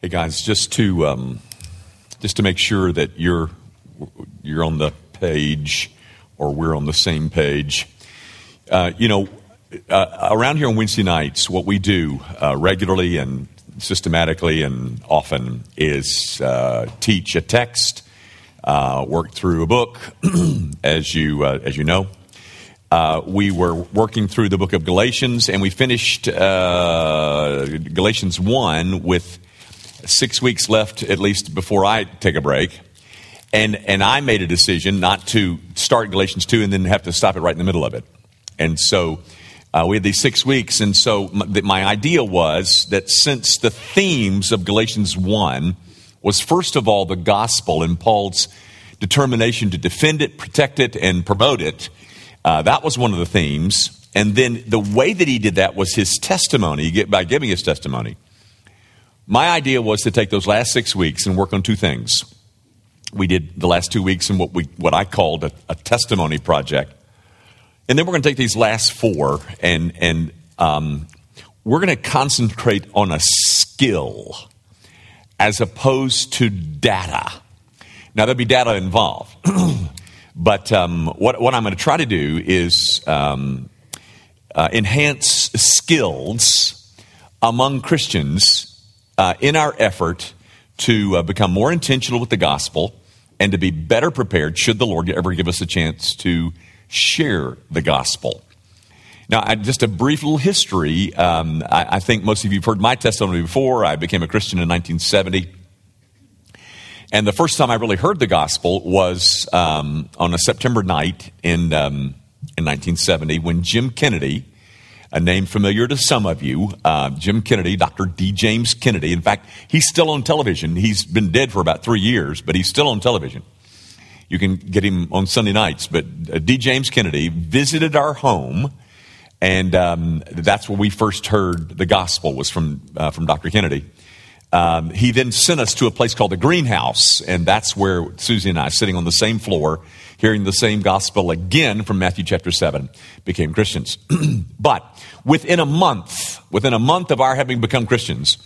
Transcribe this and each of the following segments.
Hey guys, just to um, just to make sure that you're you're on the page or we're on the same page. Uh, you know, uh, around here on Wednesday nights, what we do uh, regularly and systematically and often is uh, teach a text, uh, work through a book, as you uh, as you know. we were working through the book of Galatians, and we finished Galatians one with six weeks left, at least before I take a break. And, and I made a decision not to start Galatians 2 and then have to stop it right in the middle of it. And so uh, we had these six weeks. And so my, my idea was that since the themes of Galatians 1 was, first of all, the gospel and Paul's determination to defend it, protect it, and promote it, uh, that was one of the themes. And then the way that he did that was his testimony, by giving his testimony. My idea was to take those last six weeks and work on two things. We did the last two weeks in what, we, what I called a, a testimony project. And then we're going to take these last four and, and um, we're going to concentrate on a skill as opposed to data. Now, there'll be data involved. but um, what, what I'm going to try to do is um, uh, enhance skills among Christians uh, in our effort to uh, become more intentional with the gospel and to be better prepared should the Lord ever give us a chance to share the gospel. Now, I, just a brief little history. Um, I, I, think most of you have heard my testimony before. I became a Christian in 1970. And the first time I really heard the gospel was um, on a September night in, um, in 1970 when Jim Kennedy a name familiar to some of you, uh, Jim Kennedy, Dr. D. James Kennedy. In fact, he's still on television. He's been dead for about three years, but he's still on television. You can get him on Sunday nights. But uh, D. James Kennedy visited our home, and um, that's where we first heard the gospel was from uh, from Dr. Kennedy. Um, he then sent us to a place called the Greenhouse, and that's where Susie and I, sitting on the same floor, hearing the same gospel again from Matthew chapter 7, became Christians. but within a month, within a month of our having become Christians,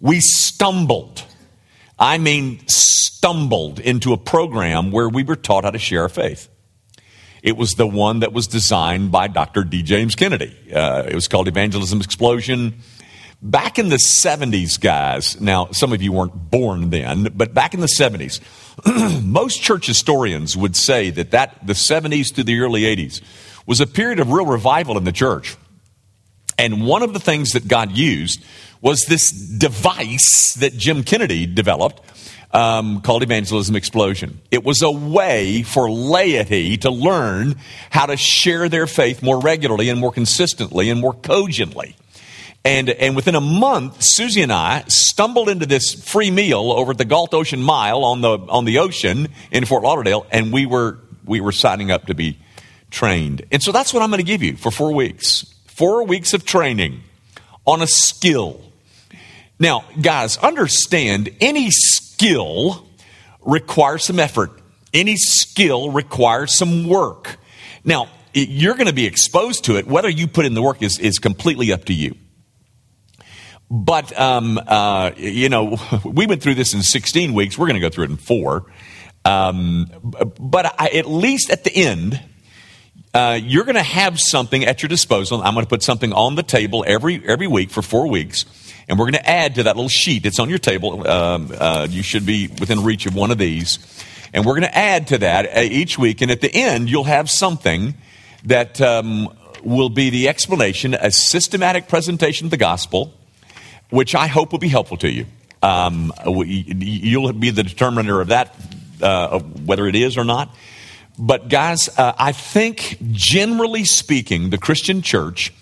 we stumbled. I mean, stumbled into a program where we were taught how to share our faith. It was the one that was designed by Dr. D. James Kennedy. Uh, it was called Evangelism Explosion. Back in the 70s, guys, now some of you weren't born then, but back in the 70s, most church historians would say that, that the 70s to the early 80s was a period of real revival in the church. And one of the things that God used was this device that Jim Kennedy developed um, called Evangelism Explosion. It was a way for laity to learn how to share their faith more regularly and more consistently and more cogently. And, and within a month, Susie and I stumbled into this free meal over at the Galt Ocean Mile on the, on the ocean in Fort Lauderdale, and we were, we were signing up to be trained. And so that's what I'm going to give you for four weeks. Four weeks of training on a skill. Now, guys, understand any skill requires some effort. Any skill requires some work. Now, you're going to be exposed to it. Whether you put in the work is, is completely up to you. But, um, uh, you know, we went through this in 16 weeks. We're going to go through it in four. Um, but I, at least at the end, uh, you're going to have something at your disposal. I'm going to put something on the table every, every week for four weeks. And we're going to add to that little sheet. that's on your table. Um, uh, you should be within reach of one of these. And we're going to add to that uh, each week. And at the end, you'll have something that um, will be the explanation, a systematic presentation of the gospel which I hope will be helpful to you. Um, you'll be the determiner of that, uh, of whether it is or not. But, guys, uh, I think generally speaking, the Christian church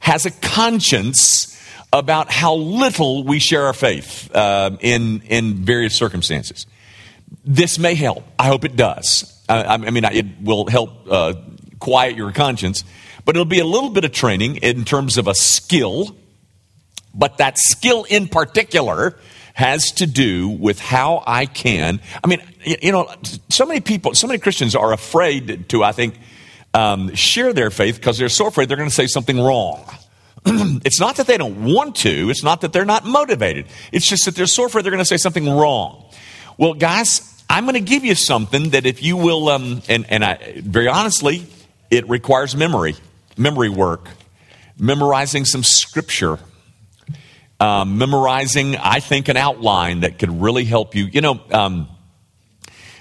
has a conscience about how little we share our faith uh, in, in various circumstances. This may help. I hope it does. I, I mean, it will help uh, quiet your conscience, but it'll be a little bit of training in terms of a skill but that skill in particular has to do with how I can. I mean, you know, so many people, so many Christians are afraid to, I think, um, share their faith because they're so afraid they're going to say something wrong. it's not that they don't want to, it's not that they're not motivated. It's just that they're so afraid they're going to say something wrong. Well, guys, I'm going to give you something that if you will, um, and, and I, very honestly, it requires memory, memory work, memorizing some scripture, um, memorizing, I think, an outline that could really help you. You know, um,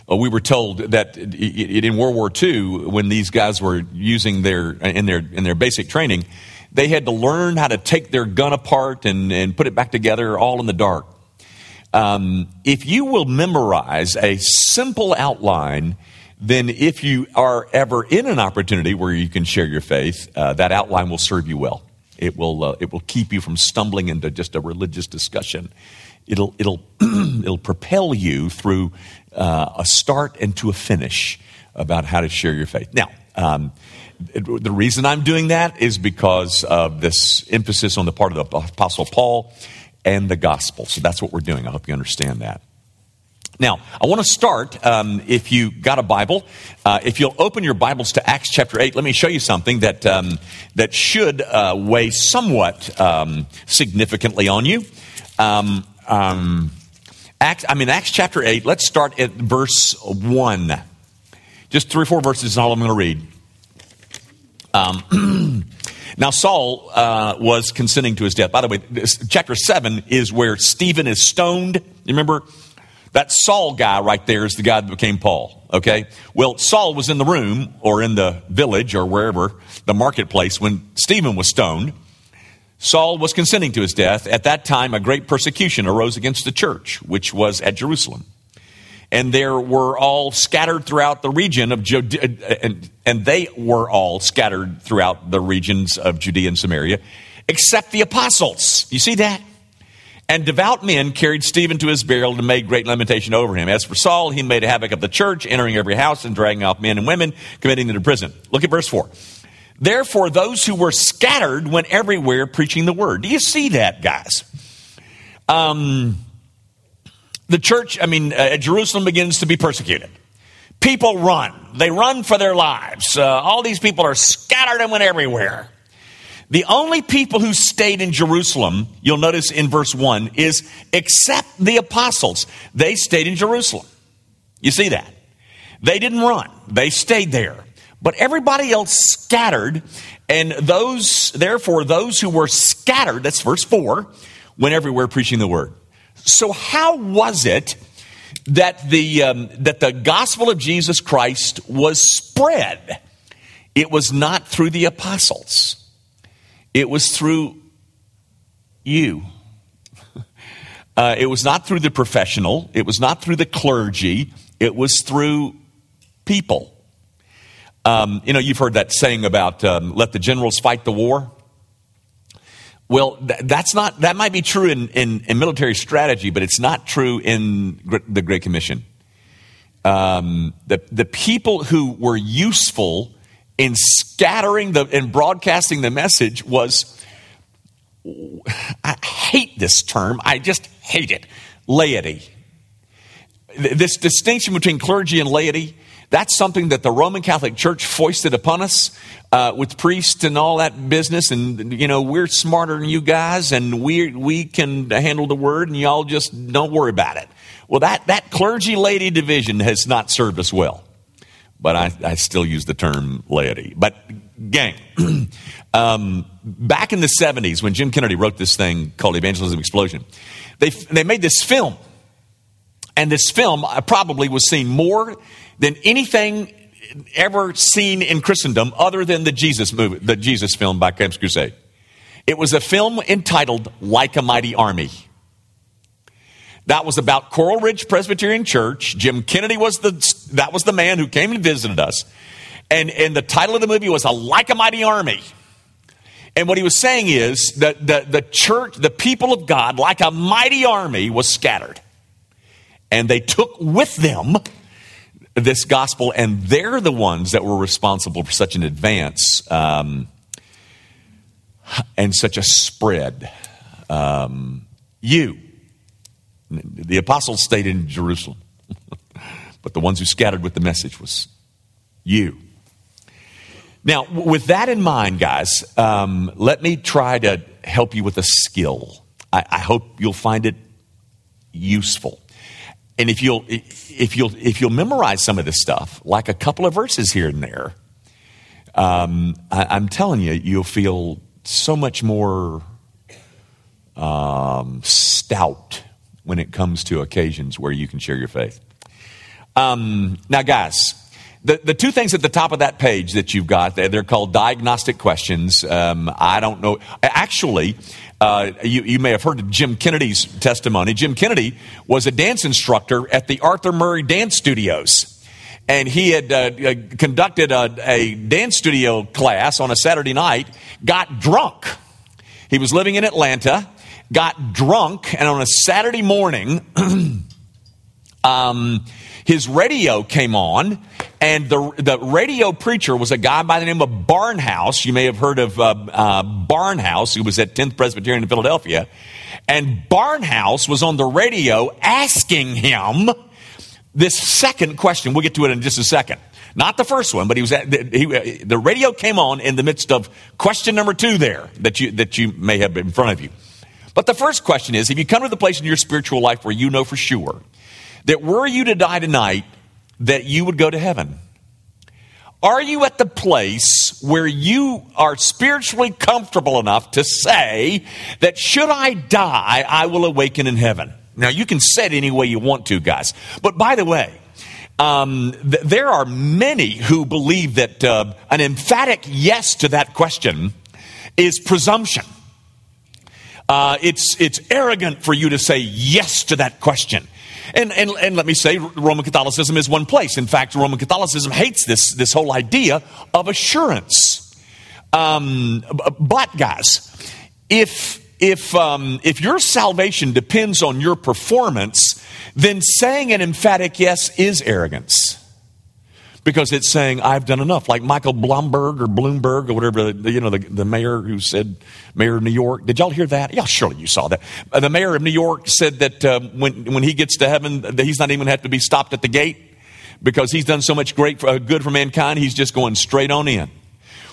uh, we were told that in World War II, when these guys were using their in their in their basic training, they had to learn how to take their gun apart and, and put it back together all in the dark. Um, if you will memorize a simple outline, then if you are ever in an opportunity where you can share your faith, uh, that outline will serve you well. It will uh, it will keep you from stumbling into just a religious discussion. It'll it'll it'll propel you through uh, a start and to a finish about how to share your faith. Now, um, it, the reason I'm doing that is because of this emphasis on the part of the Apostle Paul and the gospel. So that's what we're doing. I hope you understand that. Now, I want to start, um, if you got a Bible, uh, if you'll open your Bibles to Acts chapter 8, let me show you something that, um, that should uh, weigh somewhat um, significantly on you. Um, um, Acts, I mean, Acts chapter 8, let's start at verse 1. Just three or four verses is all I'm going to read. Um, now, Saul uh, was consenting to his death. By the way, this, chapter 7 is where Stephen is stoned. Remember? That Saul guy right there is the guy that became Paul. Okay? Well, Saul was in the room or in the village or wherever, the marketplace, when Stephen was stoned. Saul was consenting to his death. At that time, a great persecution arose against the church, which was at Jerusalem. And there were all scattered throughout the region of Judea, uh, and, and they were all scattered throughout the regions of Judea and Samaria, except the apostles. You see that? And devout men carried Stephen to his burial and made great lamentation over him. As for Saul, he made a havoc of the church, entering every house and dragging off men and women, committing them to prison. Look at verse 4. Therefore, those who were scattered went everywhere preaching the word. Do you see that, guys? Um, the church, I mean, uh, Jerusalem begins to be persecuted. People run. They run for their lives. Uh, all these people are scattered and went everywhere. The only people who stayed in Jerusalem, you'll notice in verse 1, is except the apostles. They stayed in Jerusalem. You see that? They didn't run, they stayed there. But everybody else scattered, and those, therefore, those who were scattered, that's verse 4, went everywhere preaching the word. So, how was it that the, um, that the gospel of Jesus Christ was spread? It was not through the apostles, it was through you. Uh, it was not through the professional, it was not through the clergy, it was through people. Um, you know, you've heard that saying about um, let the generals fight the war. Well, th- that's not, that might be true in, in, in, military strategy, but it's not true in gr- the Great Commission. Um, the, the people who were useful in scattering the, and broadcasting the message was, I hate this term, I just hate it, laity. This distinction between clergy and laity, that's something that the Roman Catholic Church foisted upon us uh, with priests and all that business. And, you know, we're smarter than you guys and we, we can handle the word and y'all just don't worry about it. Well, that, that clergy laity division has not served us well. But I, I still use the term laity. But, gang, um, back in the 70s when Jim Kennedy wrote this thing called Evangelism Explosion, they, they made this film. And this film uh, probably was seen more than anything ever seen in Christendom other than the Jesus movie, the Jesus film by Campus Crusade. It was a film entitled Like a Mighty Army. That was about Coral Ridge Presbyterian Church. Jim Kennedy was the that was the man who came and visited us. And and the title of the movie was a Like a Mighty Army. And what he was saying is that the, the church, the people of God, like a mighty army, was scattered. And they took with them this gospel, and they're the ones that were responsible for such an advance um, and such a spread. Um, you, the apostles stayed in Jerusalem, but the ones who scattered with the message was you. Now, with that in mind, guys, um, let me try to help you with a skill. I, I hope you'll find it useful. And if you'll, if you'll, if you'll memorize some of this stuff, like a couple of verses here and there, um, I, am telling you, you'll feel so much more um, stout when it comes to occasions where you can share your faith. Um, now, guys, the, the two things at the top of that page that you've got, they're, they're called diagnostic questions. Um, I don't know. Actually, uh, you, you, may have heard of Jim Kennedy's testimony. Jim Kennedy was a dance instructor at the Arthur Murray Dance Studios. And he had uh, uh conducted a, a dance studio class on a Saturday night, got drunk. He was living in Atlanta, got drunk, and on a Saturday morning, um, his radio came on, and the, the radio preacher was a guy by the name of Barnhouse. You may have heard of uh, uh, Barnhouse, who was at 10th Presbyterian in Philadelphia. And Barnhouse was on the radio asking him this second question. We'll get to it in just a second. Not the first one, but he was at, he, the radio came on in the midst of question number two there that you, that you may have in front of you. But the first question is, if you come to the place in your spiritual life where you know for sure that were you to die tonight, that you would go to heaven? Are you at the place where you are spiritually comfortable enough to say that should I die, I will awaken in heaven? Now, you can say it any way you want to, guys. But by the way, um, th- there are many who believe that uh, an emphatic yes to that question is presumption. Uh, it's, it's arrogant for you to say yes to that question. And, and, and let me say, Roman Catholicism is one place. In fact, Roman Catholicism hates this, this whole idea of assurance. Um, but, guys, if, if, um, if your salvation depends on your performance, then saying an emphatic yes is arrogance because it's saying I've done enough. Like Michael Blomberg or Bloomberg or whatever, the, you know, the, the mayor who said, Mayor of New York. Did y'all hear that? Yeah, surely you saw that. Uh, the mayor of New York said that uh, when when he gets to heaven, that he's not even have to be stopped at the gate because he's done so much great for, uh, good for mankind. He's just going straight on in.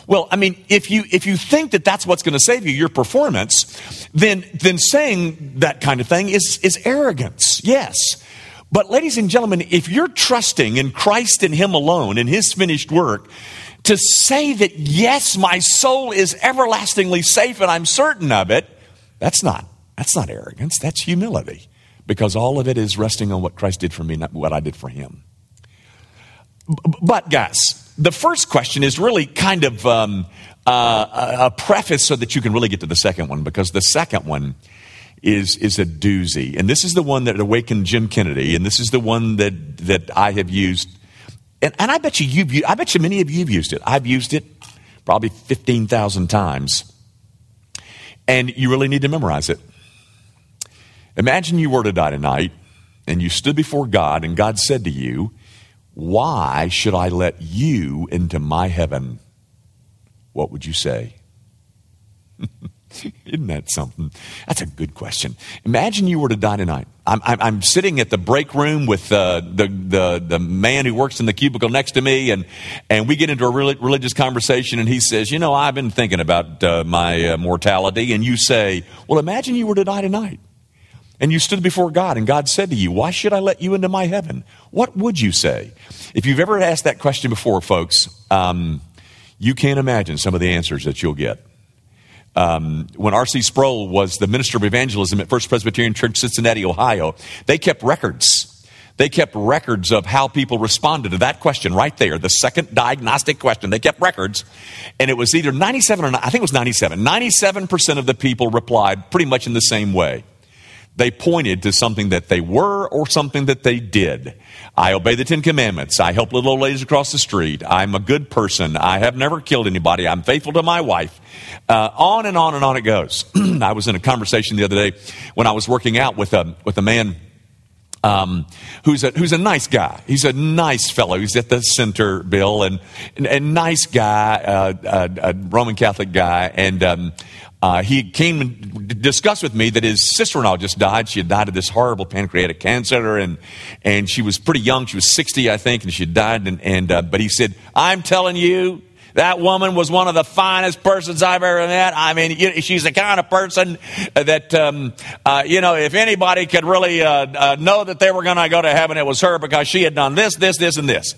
Well, I mean, if you if you think that that's what's going to save you, your performance, then then saying that kind of thing is is arrogance. Yes. But, ladies and gentlemen, if you're trusting in Christ and Him alone, and His finished work, to say that, yes, my soul is everlastingly safe and I'm certain of it, that's not, that's not arrogance, that's humility. Because all of it is resting on what Christ did for me, not what I did for Him. But, guys, the first question is really kind of um, uh, a preface so that you can really get to the second one, because the second one is, is a doozy. And this is the one that awakened Jim Kennedy, and this is the one that, that I have used. And, and I bet you you've, I bet you many of you have used it. I've used it probably 15,000 times. And you really need to memorize it. Imagine you were to die tonight and you stood before God and God said to you, Why should I let you into my heaven? What would you say? Isn't that something? That's a good question. Imagine you were to die tonight. I'm, I'm, I'm sitting at the break room with uh, the, the, the man who works in the cubicle next to me, and, and we get into a really religious conversation, and he says, You know, I've been thinking about uh, my uh, mortality. And you say, Well, imagine you were to die tonight. And you stood before God, and God said to you, Why should I let you into my heaven? What would you say? If you've ever asked that question before, folks, um, you can't imagine some of the answers that you'll get. Um, when R.C. Sproul was the minister of evangelism at First Presbyterian Church, Cincinnati, Ohio, they kept records. They kept records of how people responded to that question right there, the second diagnostic question. They kept records, and it was either 97 or I think it was 97. 97% of the people replied pretty much in the same way they pointed to something that they were or something that they did. I obey the Ten Commandments. I help little old ladies across the street. I'm a good person. I have never killed anybody. I'm faithful to my wife. Uh, on and on and on it goes. I was in a conversation the other day when I was working out with a, with a man um, who's a who's a nice guy. He's a nice fellow. He's at the center, Bill, and a nice guy, uh, a, a, Roman Catholic guy, and um, uh, he came and discussed with me that his sister-in-law just died. She had died of this horrible pancreatic cancer, and and she was pretty young. She was sixty, I think, and she died. And, and uh, but he said, "I'm telling you." That woman was one of the finest persons I've ever met. I mean, she's the kind of person that, um, uh, you know, if anybody could really uh, uh, know that they were going to go to heaven, it was her because she had done this, this, this, and this.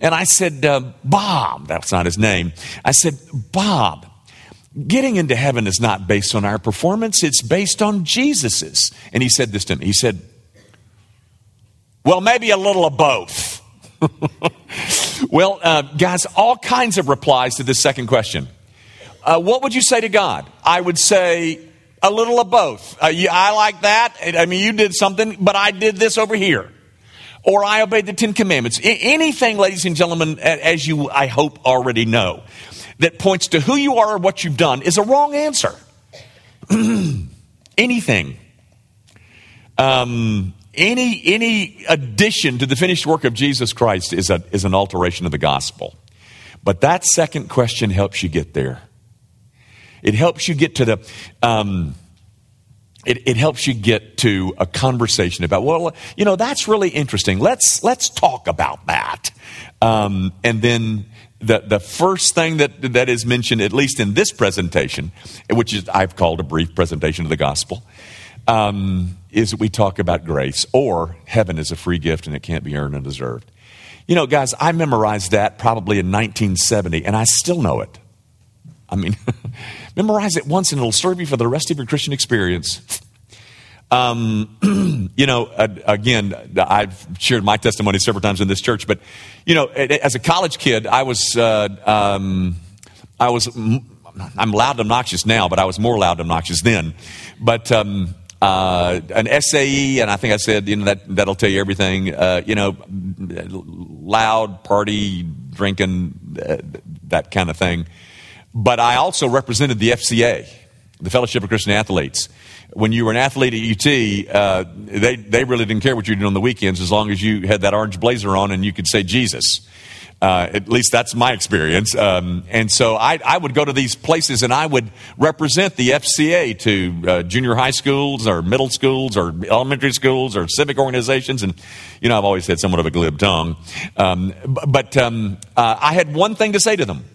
And I said, uh, Bob, that's not his name. I said, Bob, getting into heaven is not based on our performance, it's based on Jesus's. And he said this to me. He said, Well, maybe a little of both. well, uh, guys, all kinds of replies to this second question. Uh, what would you say to God? I would say a little of both. Uh, you, I like that. I mean, you did something, but I did this over here. Or I obeyed the Ten Commandments. Anything, ladies and gentlemen, as you, I hope, already know, that points to who you are or what you've done is a wrong answer. anything. Um, any, any addition to the finished work of Jesus Christ is, a, is an alteration of the gospel. But that second question helps you get there. It helps you get to the, um, it, it helps you get to a conversation about, well, you know, that's really interesting. Let's, let's talk about that. Um, and then the, the first thing that, that is mentioned, at least in this presentation, which is I've called a brief presentation of the gospel, um, is that we talk about grace or heaven is a free gift and it can't be earned and deserved. You know, guys, I memorized that probably in 1970 and I still know it. I mean, memorize it once and it'll serve you for the rest of your Christian experience. Um, you know, again, I've shared my testimony several times in this church, but you know, as a college kid, I was, uh, um, I was, I'm loud and obnoxious now, but I was more loud and obnoxious then. But um, uh, an SAE, and I think I said, you know, that, that'll tell you everything. Uh, you know, loud, party, drinking, uh, that kind of thing. But I also represented the FCA, the Fellowship of Christian Athletes. When you were an athlete at UT, uh, they, they really didn't care what you did on the weekends as long as you had that orange blazer on and you could say Jesus. Uh, at least that's my experience. Um, and so I, I, would go to these places and I would represent the FCA to uh, junior high schools or middle schools or elementary schools or civic organizations. And, you know, I've always had somewhat of a glib tongue. Um, but um, uh, I had one thing to say to them.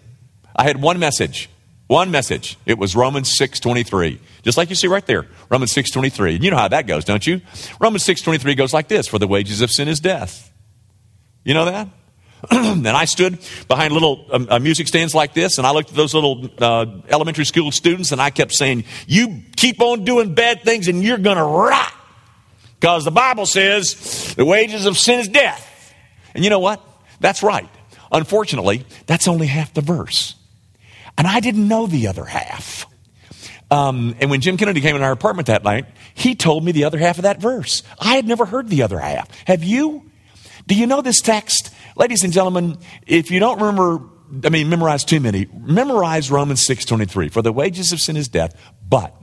I had one message. One message. It was Romans 6.23. Just like you see right there. Romans 6.23. And you know how that goes, don't you? Romans 6.23 goes like this. For the wages of sin is death. You know that? and I stood behind little um, uh, music stands like this, and I looked at those little uh, elementary school students, and I kept saying, You keep on doing bad things, and you're going to rot. Because the Bible says the wages of sin is death. And you know what? That's right. Unfortunately, that's only half the verse. And I didn't know the other half. Um, and when Jim Kennedy came in our apartment that night, he told me the other half of that verse. I had never heard the other half. Have you? Do you know this text? Ladies and gentlemen, if you don't remember, I mean, memorize too many, memorize Romans 6.23. For the wages of sin is death, but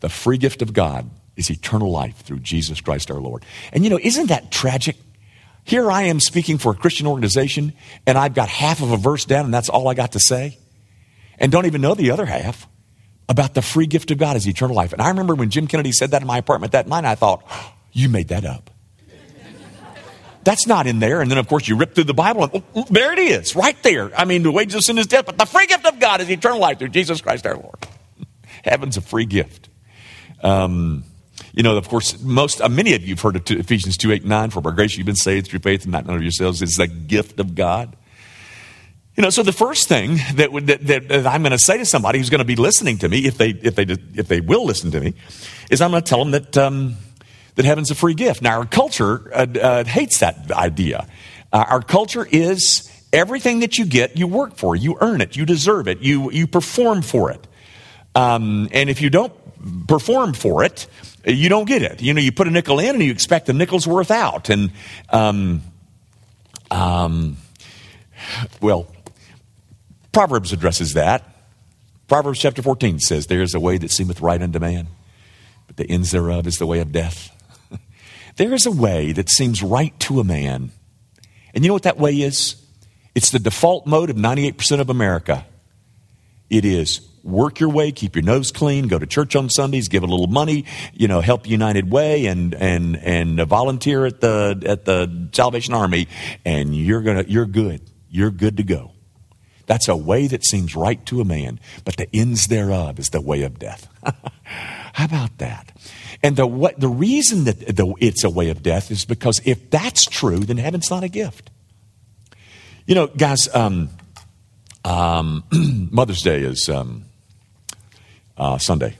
the free gift of God is eternal life through Jesus Christ our Lord. And you know, isn't that tragic? Here I am speaking for a Christian organization, and I've got half of a verse down, and that's all I got to say. And don't even know the other half about the free gift of God is eternal life. And I remember when Jim Kennedy said that in my apartment that night, I thought, you made that up. That's not in there. And then, of course, you rip through the Bible and oh, there it is, right there. I mean, the wages of sin is death, but the free gift of God is eternal life through Jesus Christ our Lord. Heaven's a free gift. Um, you know, of course, most, uh, many of you have heard of Ephesians 2, 8, 9, for by grace you've been saved through faith and not none of yourselves. It's the gift of God. You know, so the first thing that, that, that, that I'm going to say to somebody who's going to be listening to me, if they, if they, if they will listen to me, is I'm going to tell them that, um, that heaven's a free gift. Now, our culture uh, uh, hates that idea. Uh, our culture is everything that you get, you work for, you earn it, you deserve it, you, you perform for it. Um, and if you don't perform for it, you don't get it. You know, you put a nickel in and you expect the nickel's worth out. And, um, um, well, Proverbs addresses that. Proverbs chapter 14 says, There is a way that seemeth right unto man, but the ends thereof is the way of death. There is a way that seems right to a man. And you know what that way is? It's the default mode of 98% of America. It is work your way, keep your nose clean, go to church on Sundays, give a little money, you know, help United Way and and and volunteer at the at the Salvation Army and you're going to you're good. you're good to go. That's a way that seems right to a man, but the ends thereof is the way of death. How about that? And the, what, the reason that the, it's a way of death is because if that's true, then heaven's not a gift. You know, guys, um, um, Mother's Day is um, uh, Sunday.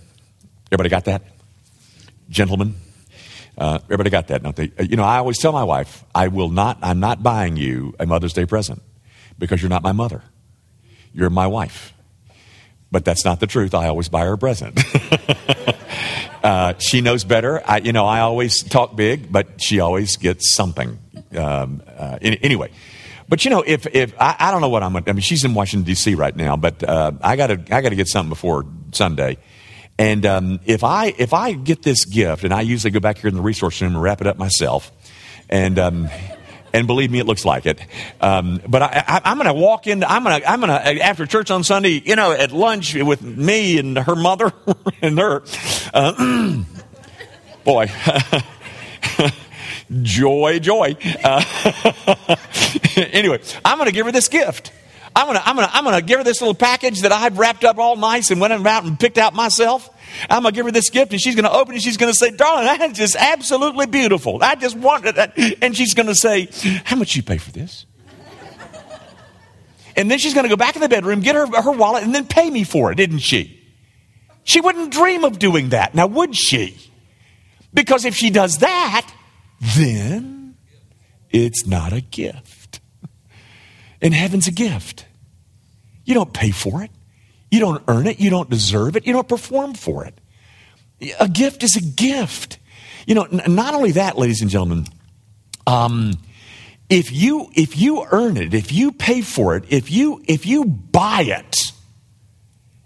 Everybody got that? Gentlemen? Uh, everybody got that, don't they? Uh, you know, I always tell my wife, I will not, I'm not buying you a Mother's Day present because you're not my mother. You're my wife. But that's not the truth. I always buy her a present. uh, she knows better. I, you know, I always talk big, but she always gets something. Um, uh, anyway, but you know, if if I, I, don't know what I'm, I mean, she's in Washington D.C. right now, but uh, I got to I got to get something before Sunday. And um, if I if I get this gift, and I usually go back here in the resource room and wrap it up myself, and um, and believe me, it looks like it. Um, but I, am going to walk in. I'm going to. I'm going to after church on Sunday. You know, at lunch with me and her mother and her. Uh, boy, joy, joy. Uh, anyway, I'm going to give her this gift. I'm to. I'm to. I'm to give her this little package that I've wrapped up all nice and went out and picked out myself. I'm to give her this gift and she's to open it. And she's to say, darling, that is just absolutely beautiful. I just wanted that. And she's to say, how much you pay for this? And then she's to go back in the bedroom, get her, her wallet, and then pay me for it, didn't she? She wouldn't dream of doing that. Now, would she? Because if she does that, then it's not a gift. And heaven's a gift. You don't pay for it. You don't earn it. You don't deserve it. You don't perform for it. A gift is a gift. You know, n- not only that, ladies and gentlemen, um, if you if you earn it, if you pay for it, if you if you buy it,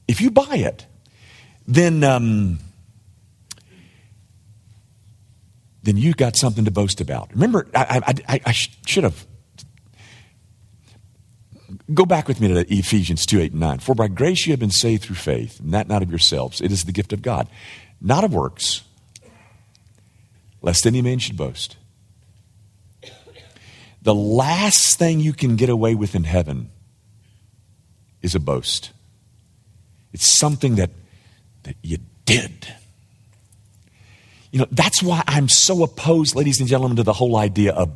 if you buy it, then um, then you got something to boast about. Remember, I, I, I, I should have Go back with me to Ephesians 2 8 and 9. For by grace you have been saved through faith, and that not of yourselves. It is the gift of God, not of works, lest any man should boast. The last thing you can get away with in heaven is a boast. It's something that, that you did. You know, that's why I'm so opposed, ladies and gentlemen, to the whole idea of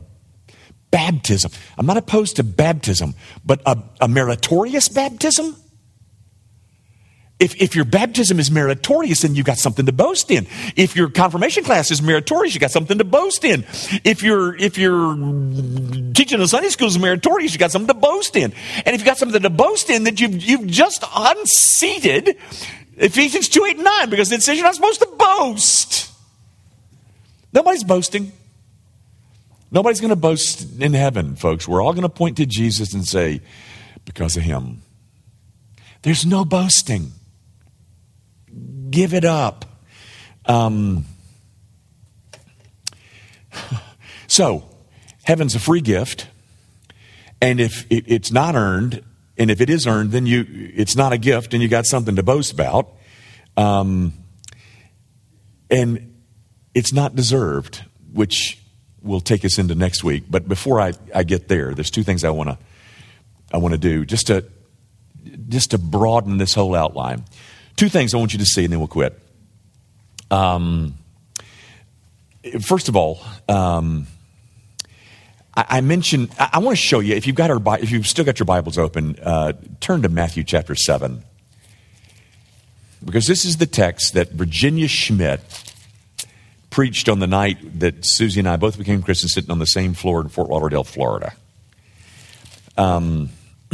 baptism. I'm not opposed to baptism, but a, a meritorious baptism? If, if your baptism is meritorious, then you've got something to boast in. If your confirmation class is meritorious, you got something to boast in. If your if your teaching in Sunday school is meritorious, you got something to boast in. And if you got something to boast in that you've you've just unseated Ephesians 2, 8, and 9, because it says you're not supposed to boast. Nobody's boasting. Nobody's going to boast in heaven, folks. We're all going to point to Jesus and say, because of him. There's no boasting. Give it up. Um, so, heaven's a free gift. And if it's not earned, and if it is earned, then you it's not a gift and you got something to boast about. Um, and it's not deserved, which will take us into next week. But before I, I get there, there's two things I want to I want to do just to just to broaden this whole outline. Two things I want you to see, and then we'll quit. Um, first of all, um, I, I, mentioned I, I, want to show you if you've got our if you've still got your Bibles open, uh, turn to Matthew chapter seven because this is the text that Virginia Schmidt preached on the night that Susie and I both became Christians sitting on the same floor in Fort Lauderdale, Florida. Um,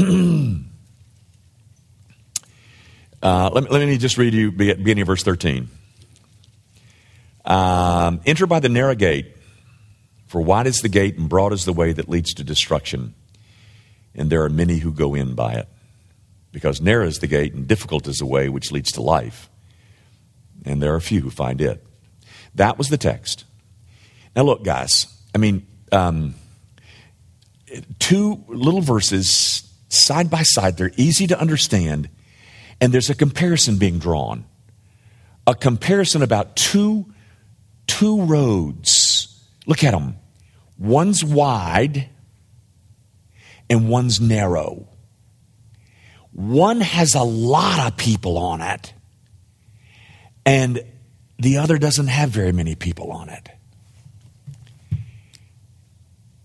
uh, let, me, let, me, just read you beginning of verse 13. Um, Enter by the narrow gate, for wide is the gate and broad is the way that leads to destruction, and there are many who go in by it. Because narrow is the gate and difficult is the way which leads to life, and there are few who find it. That was the text. Now, look, guys, I mean, um, two little verses side by side, they're easy to understand, and there's a comparison being drawn. A comparison about two, two roads. Look at them. One's wide and one's narrow. One has a lot of people on it, and the other doesn't have very many people on it.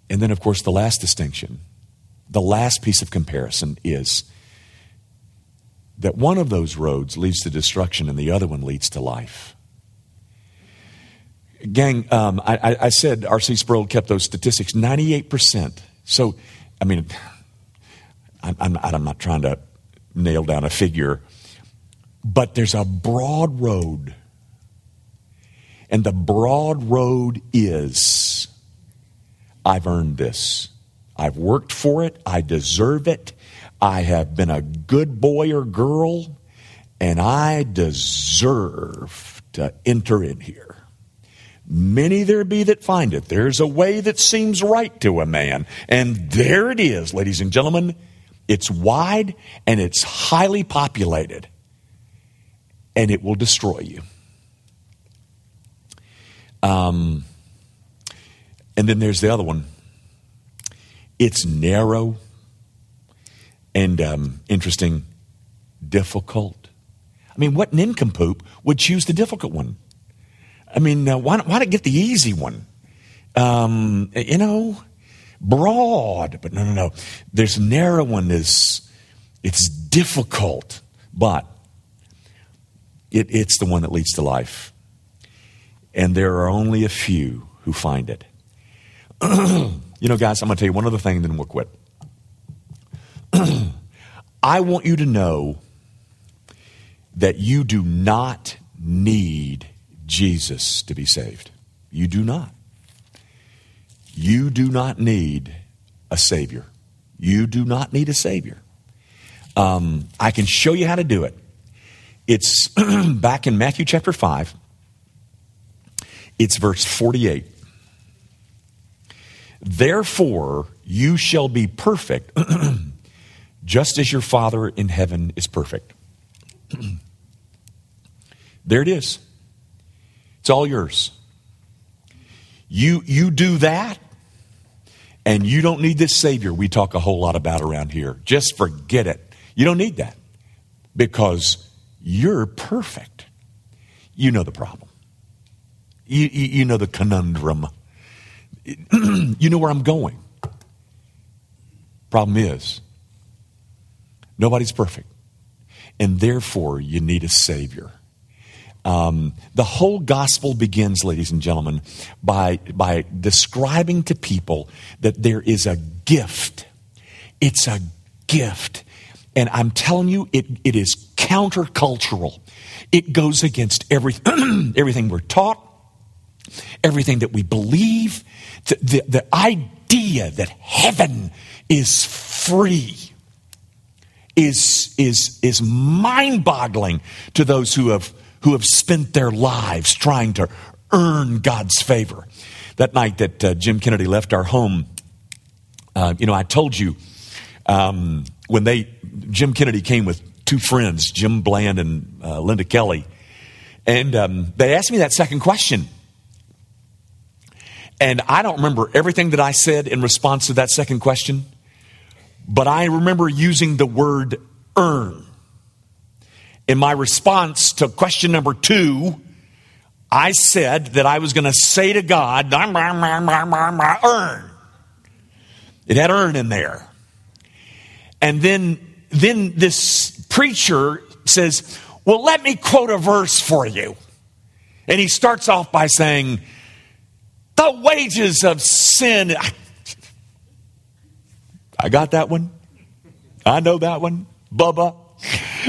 And then, of course, the last distinction, the last piece of comparison is that one of those roads leads to destruction and the other one leads to life. Gang, um, I, I, said R.C. Sproul kept those statistics 98%. So, I mean, I'm, I'm, I'm not trying to nail down a figure, but there's a broad road. And the broad road is I've earned this. I've worked for it. I deserve it. I have been a good boy or girl, and I deserve to enter in here. Many there be that find it. There's a way that seems right to a man. And there it is, ladies and gentlemen. It's wide and it's highly populated. And it will destroy you. Um, and then there's the other one. It's narrow and um, interesting, difficult. I mean, what nincompoop would choose the difficult one? I mean, uh, why, why not get the easy one? Um, you know, broad, but no, no, no. There's narrow one. Is it's difficult, but it, it's the one that leads to life. And there are only a few who find it. you know, guys, I'm going to tell you one other thing, then we'll quit. I want you to know that you do not need Jesus to be saved. You do not. You do not need a Savior. You do not need a Savior. Um, I can show you how to do it. It's back in Matthew chapter 5, it's verse 48. Therefore, you shall be perfect just as your Father in heaven is perfect. there it is. It's all yours. You, you do that, and you don't need this Savior we talk a whole lot about around here. Just forget it. You don't need that because you're perfect. You know the problem, you, you, you know the conundrum, you know where I'm going. Problem is, Nobody's perfect. And therefore, you need a Savior. Um, the whole gospel begins, ladies and gentlemen, by, by describing to people that there is a gift. It's a gift. And I'm telling you, it, it is countercultural. It goes against every, everything we're taught, everything that we believe, the, the, the idea that heaven is free is, is, is mind boggling to those who have, who have spent their lives trying to earn God's favor. That night that uh, Jim Kennedy left our home, uh, you know, I told you um, when they, Jim Kennedy came with two friends, Jim Bland and uh, Linda Kelly, and um, they asked me that second question. And I don't remember everything that I said in response to that second question. But I remember using the word earn. In my response to question number two, I said that I was going to say to God, earn. It had earn in there. And then, then this preacher says, Well, let me quote a verse for you. And he starts off by saying, The wages of sin. I got that one. I know that one. Bubba.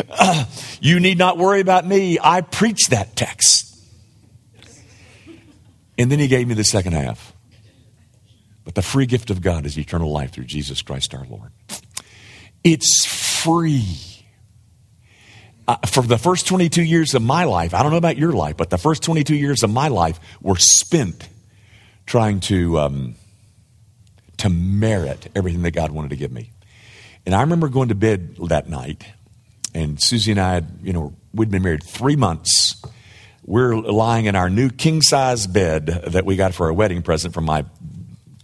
Uh, you need not worry about me. I preach that text. And then he gave me the second half. But the free gift of God is eternal life through Jesus Christ our Lord. It's free. Uh, for the first 22 years of my life, I don't know about your life, but the first 22 years of my life were spent trying to um, to merit everything that God wanted to give me. And I remember going to bed that night, and Susie and I had, you know, we'd been married three months. We're lying in our new king size bed that we got for a wedding present from my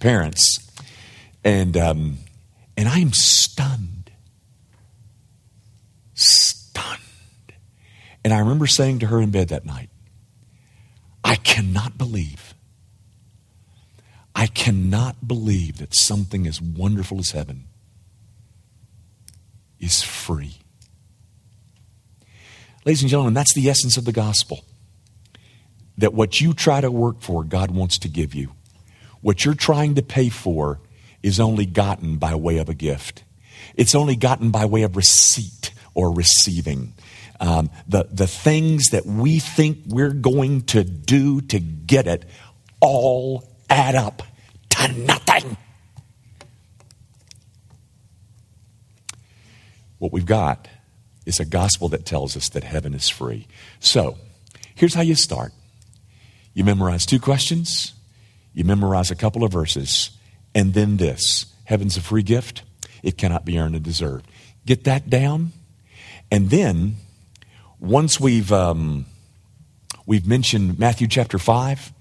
parents. And, um, And I am stunned. Stunned. And I remember saying to her in bed that night, I cannot believe. I cannot believe that something as wonderful as heaven is free. Ladies and gentlemen, that's the essence of the gospel. That what you try to work for, God wants to give you. What you're trying to pay for is only gotten by way of a gift. It's only gotten by way of receipt or receiving. Um, the, the things that we think we're going to do to get it all add up to nothing. What we've got is a gospel that tells us that heaven is free. So, here's how you start you memorize two questions, you memorize a couple of verses, and then this heaven's a free gift, it cannot be earned and deserved. Get that down, and then once we've um, we've mentioned Matthew chapter five,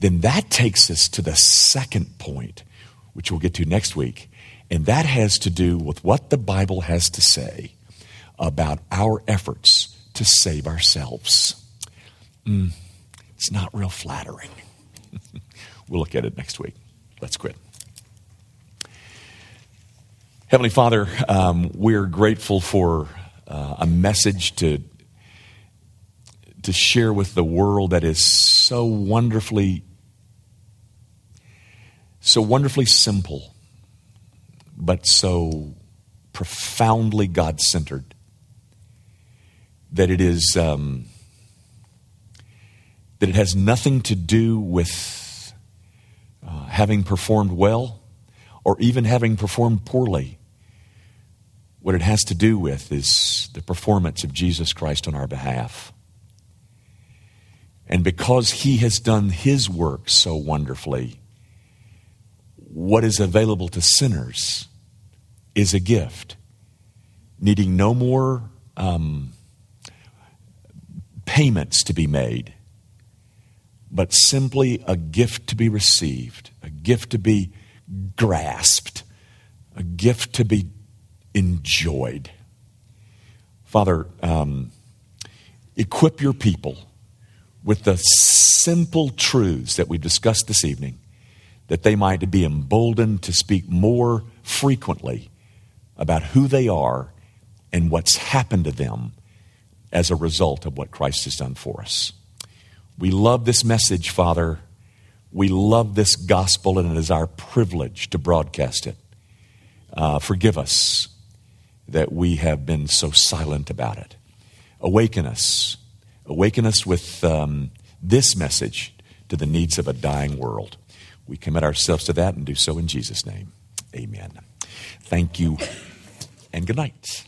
then that takes us to the second point, which we'll get to next week, and that has to do with what the Bible has to say about our efforts to save ourselves. Mm, it's not real flattering. we'll look at it next week. Let's quit. Heavenly Father, um, we're grateful for uh, a message to to share with the world that is so wonderfully so wonderfully simple but so profoundly god-centered that it is um, that it has nothing to do with uh, having performed well or even having performed poorly. What it has to do with is the performance of jesus christ on our behalf. And because he has done his work so wonderfully, what is available to sinners is a gift, needing no more um, payments to be made, but simply a gift to be received, a gift to be grasped, a gift to be enjoyed. Father, um, equip your people with the simple truths that we've discussed this evening, that they might be emboldened to speak more frequently about who they are and what's happened to them as a result of what Christ has done for us. We love this message, Father. We love this gospel, and it is our privilege to broadcast it. Uh, forgive us that we have been so silent about it. Awaken us Awaken us with um, this message to the needs of a dying world. We commit ourselves to that and do so in Jesus' name. Amen. Thank you and good night.